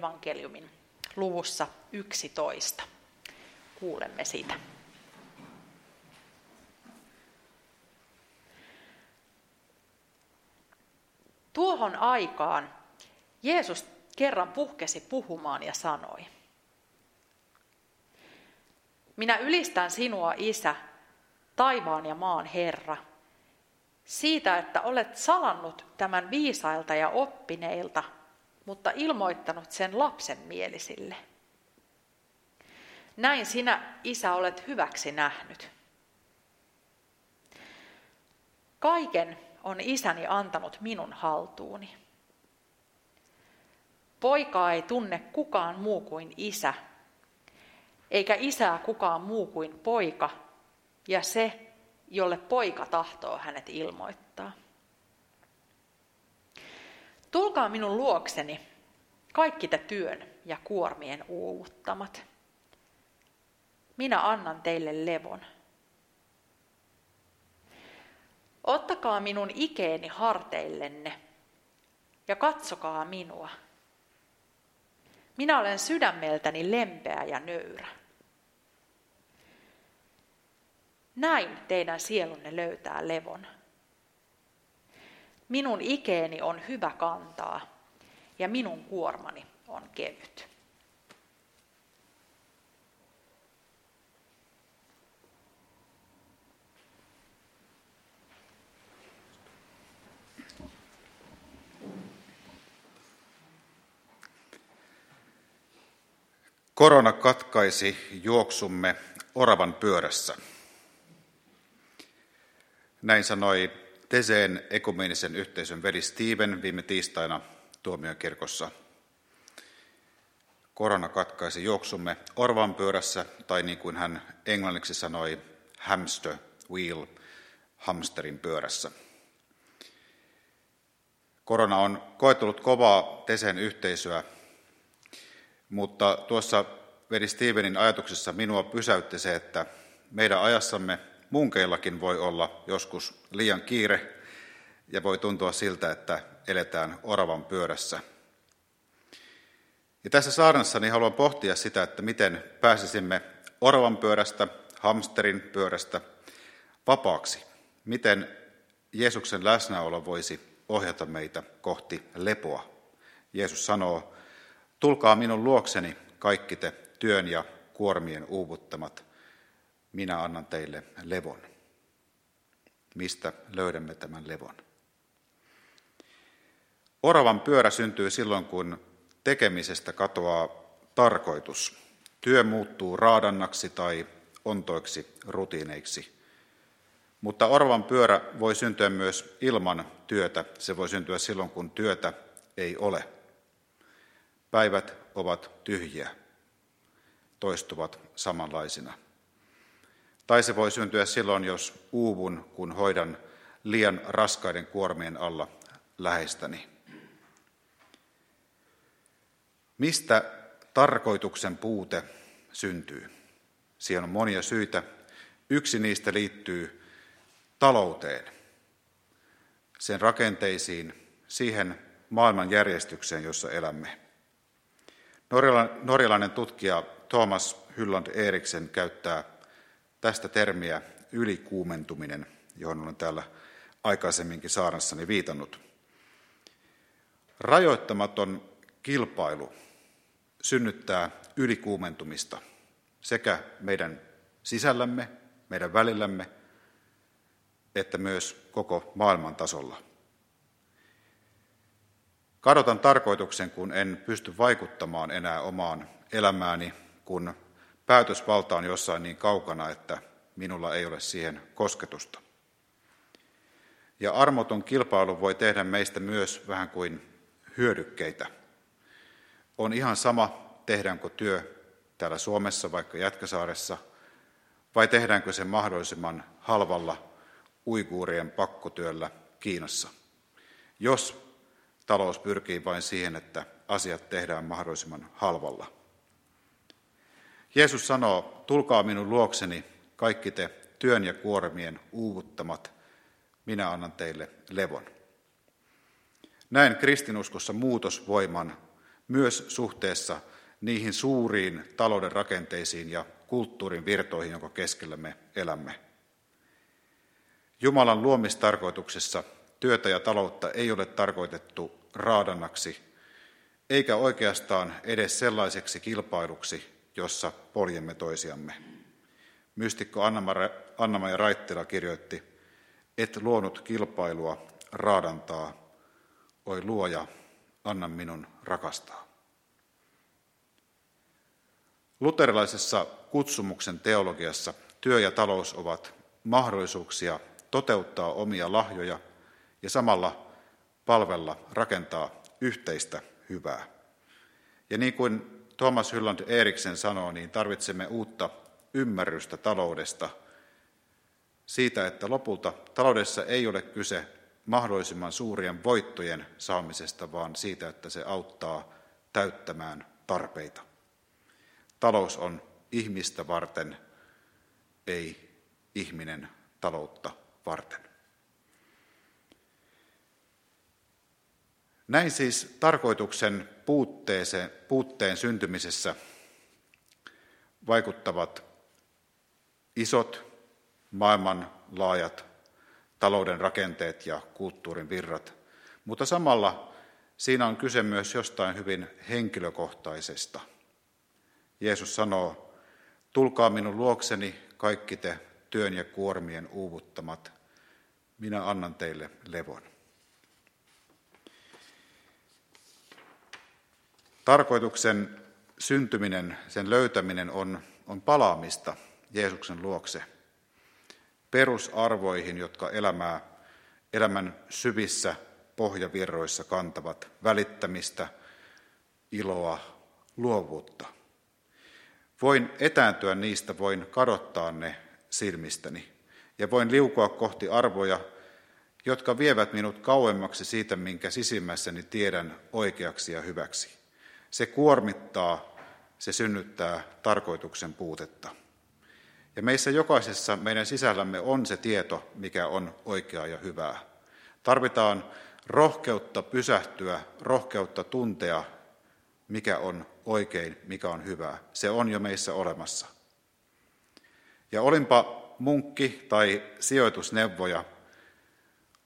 evankeliumin luvussa 11. Kuulemme sitä. Tuohon aikaan Jeesus kerran puhkesi puhumaan ja sanoi, Minä ylistän sinua, Isä, taivaan ja maan Herra, siitä, että olet salannut tämän viisailta ja oppineilta, mutta ilmoittanut sen lapsen mielisille. Näin sinä, Isä, olet hyväksi nähnyt. Kaiken on isäni antanut minun haltuuni. Poikaa ei tunne kukaan muu kuin isä, eikä isää kukaan muu kuin poika, ja se, jolle poika tahtoo hänet ilmoittaa. Tulkaa minun luokseni, kaikki te työn ja kuormien uuvuttamat. Minä annan teille levon. Ottakaa minun ikeeni harteillenne ja katsokaa minua. Minä olen sydämeltäni lempeä ja nöyrä. Näin teidän sielunne löytää levon. Minun ikeeni on hyvä kantaa ja minun kuormani on kevyt. Korona katkaisi juoksumme oravan pyörässä. Näin sanoi Teseen ekumeenisen yhteisön veli Steven viime tiistaina tuomiokirkossa. Korona katkaisi juoksumme orvan pyörässä, tai niin kuin hän englanniksi sanoi, hamster wheel, hamsterin pyörässä. Korona on koetellut kovaa Teseen yhteisöä mutta tuossa veli Stevenin ajatuksessa minua pysäytti se, että meidän ajassamme munkeillakin voi olla joskus liian kiire ja voi tuntua siltä, että eletään oravan pyörässä. Ja tässä saarnassa niin haluan pohtia sitä, että miten pääsisimme oravan pyörästä, hamsterin pyörästä vapaaksi. Miten Jeesuksen läsnäolo voisi ohjata meitä kohti lepoa. Jeesus sanoo, Tulkaa minun luokseni kaikki te työn ja kuormien uuvuttamat. Minä annan teille levon. Mistä löydämme tämän levon? Oravan pyörä syntyy silloin, kun tekemisestä katoaa tarkoitus. Työ muuttuu raadannaksi tai ontoiksi rutiineiksi. Mutta oravan pyörä voi syntyä myös ilman työtä. Se voi syntyä silloin, kun työtä ei ole. Päivät ovat tyhjiä, toistuvat samanlaisina. Tai se voi syntyä silloin, jos uuvun, kun hoidan liian raskaiden kuormien alla lähestäni. Mistä tarkoituksen puute syntyy? Siihen on monia syitä. Yksi niistä liittyy talouteen, sen rakenteisiin, siihen maailmanjärjestykseen, jossa elämme. Norjalainen tutkija Thomas Hylland Eriksen käyttää tästä termiä ylikuumentuminen, johon olen täällä aikaisemminkin saarnassani viitannut. Rajoittamaton kilpailu synnyttää ylikuumentumista sekä meidän sisällämme, meidän välillämme, että myös koko maailman tasolla. Kadotan tarkoituksen, kun en pysty vaikuttamaan enää omaan elämääni, kun päätösvalta on jossain niin kaukana, että minulla ei ole siihen kosketusta. Ja armoton kilpailu voi tehdä meistä myös vähän kuin hyödykkeitä. On ihan sama, tehdäänkö työ täällä Suomessa, vaikka Jätkäsaaressa, vai tehdäänkö se mahdollisimman halvalla uiguurien pakkotyöllä Kiinassa. Jos talous pyrkii vain siihen, että asiat tehdään mahdollisimman halvalla. Jeesus sanoo, tulkaa minun luokseni, kaikki te työn ja kuormien uuvuttamat, minä annan teille levon. Näen kristinuskossa muutosvoiman myös suhteessa niihin suuriin talouden rakenteisiin ja kulttuurin virtoihin, jonka keskellä me elämme. Jumalan luomistarkoituksessa työtä ja taloutta ei ole tarkoitettu raadannaksi, eikä oikeastaan edes sellaiseksi kilpailuksi, jossa poljemme toisiamme. Mystikko Anna-Maja Raittila kirjoitti, et luonut kilpailua raadantaa, oi luoja, anna minun rakastaa. Luterilaisessa kutsumuksen teologiassa työ ja talous ovat mahdollisuuksia toteuttaa omia lahjoja ja samalla palvella, rakentaa yhteistä hyvää. Ja niin kuin Thomas Hylland Eriksen sanoo, niin tarvitsemme uutta ymmärrystä taloudesta, siitä, että lopulta taloudessa ei ole kyse mahdollisimman suurien voittojen saamisesta, vaan siitä, että se auttaa täyttämään tarpeita. Talous on ihmistä varten, ei ihminen taloutta varten. Näin siis tarkoituksen puutteeseen, puutteen syntymisessä vaikuttavat isot maailmanlaajat talouden rakenteet ja kulttuurin virrat, mutta samalla siinä on kyse myös jostain hyvin henkilökohtaisesta. Jeesus sanoo, tulkaa minun luokseni kaikki te työn ja kuormien uuvuttamat, minä annan teille levon. Tarkoituksen syntyminen, sen löytäminen on, on palaamista Jeesuksen luokse, perusarvoihin, jotka elämää, elämän syvissä pohjavirroissa kantavat välittämistä, iloa, luovuutta. Voin etääntyä niistä, voin kadottaa ne silmistäni ja voin liukua kohti arvoja, jotka vievät minut kauemmaksi siitä, minkä sisimmässäni tiedän oikeaksi ja hyväksi. Se kuormittaa, se synnyttää tarkoituksen puutetta. Ja meissä jokaisessa meidän sisällämme on se tieto, mikä on oikeaa ja hyvää. Tarvitaan rohkeutta pysähtyä, rohkeutta tuntea, mikä on oikein, mikä on hyvää. Se on jo meissä olemassa. Ja olinpa munkki tai sijoitusneuvoja,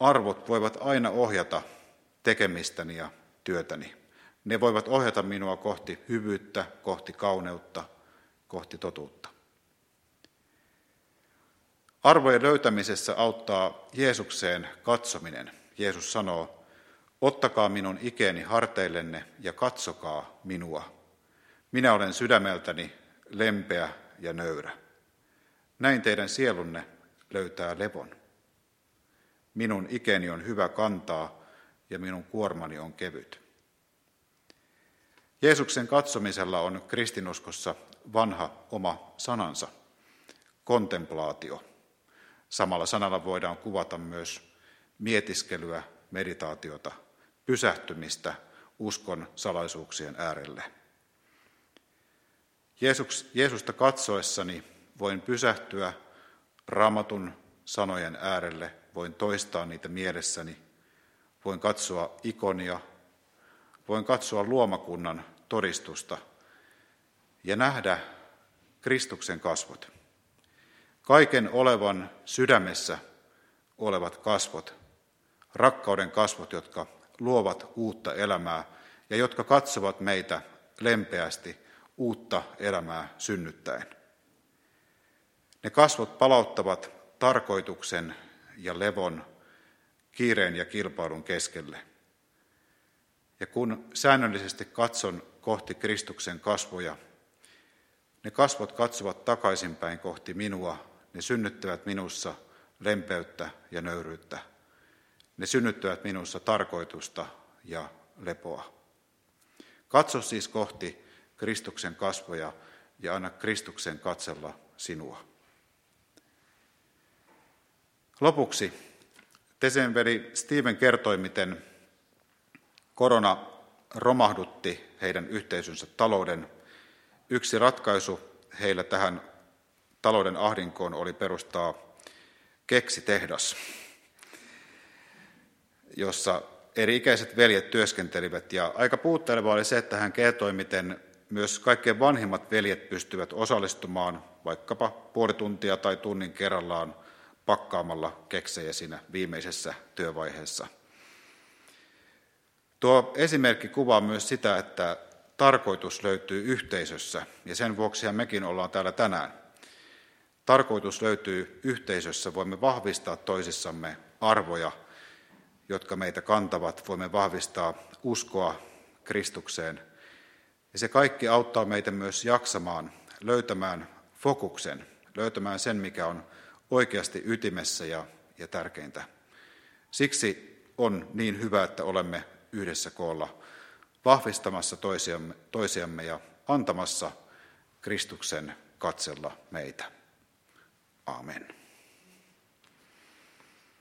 arvot voivat aina ohjata tekemistäni ja työtäni. Ne voivat ohjata minua kohti hyvyyttä, kohti kauneutta, kohti totuutta. Arvojen löytämisessä auttaa Jeesukseen katsominen. Jeesus sanoo, ottakaa minun ikeeni harteillenne ja katsokaa minua. Minä olen sydämeltäni lempeä ja nöyrä. Näin teidän sielunne löytää levon. Minun ikeni on hyvä kantaa ja minun kuormani on kevyt. Jeesuksen katsomisella on kristinuskossa vanha oma sanansa, kontemplaatio. Samalla sanalla voidaan kuvata myös mietiskelyä, meditaatiota, pysähtymistä uskon salaisuuksien äärelle. Jeesus, Jeesusta katsoessani voin pysähtyä raamatun sanojen äärelle, voin toistaa niitä mielessäni, voin katsoa ikonia, voin katsoa luomakunnan todistusta ja nähdä Kristuksen kasvot. Kaiken olevan sydämessä olevat kasvot, rakkauden kasvot, jotka luovat uutta elämää ja jotka katsovat meitä lempeästi uutta elämää synnyttäen. Ne kasvot palauttavat tarkoituksen ja levon kiireen ja kilpailun keskelle. Ja kun säännöllisesti katson kohti Kristuksen kasvoja, ne kasvot katsovat takaisinpäin kohti minua, ne synnyttävät minussa lempeyttä ja nöyryyttä. Ne synnyttävät minussa tarkoitusta ja lepoa. Katso siis kohti Kristuksen kasvoja ja anna Kristuksen katsella sinua. Lopuksi Tesenveli Steven kertoi, miten korona romahdutti heidän yhteisönsä talouden. Yksi ratkaisu heillä tähän talouden ahdinkoon oli perustaa keksitehdas, jossa eri-ikäiset veljet työskentelivät. Ja aika puutteleva oli se, että hän kertoi, miten myös kaikkein vanhimmat veljet pystyvät osallistumaan vaikkapa puoli tuntia tai tunnin kerrallaan pakkaamalla keksejä siinä viimeisessä työvaiheessa. Tuo esimerkki kuvaa myös sitä, että tarkoitus löytyy yhteisössä, ja sen vuoksi mekin ollaan täällä tänään. Tarkoitus löytyy yhteisössä, voimme vahvistaa toisissamme arvoja, jotka meitä kantavat, voimme vahvistaa uskoa Kristukseen. Ja se kaikki auttaa meitä myös jaksamaan, löytämään fokuksen, löytämään sen, mikä on oikeasti ytimessä ja, ja tärkeintä. Siksi on niin hyvä, että olemme yhdessä koolla vahvistamassa toisiamme, toisiamme ja antamassa Kristuksen katsella meitä. Amen.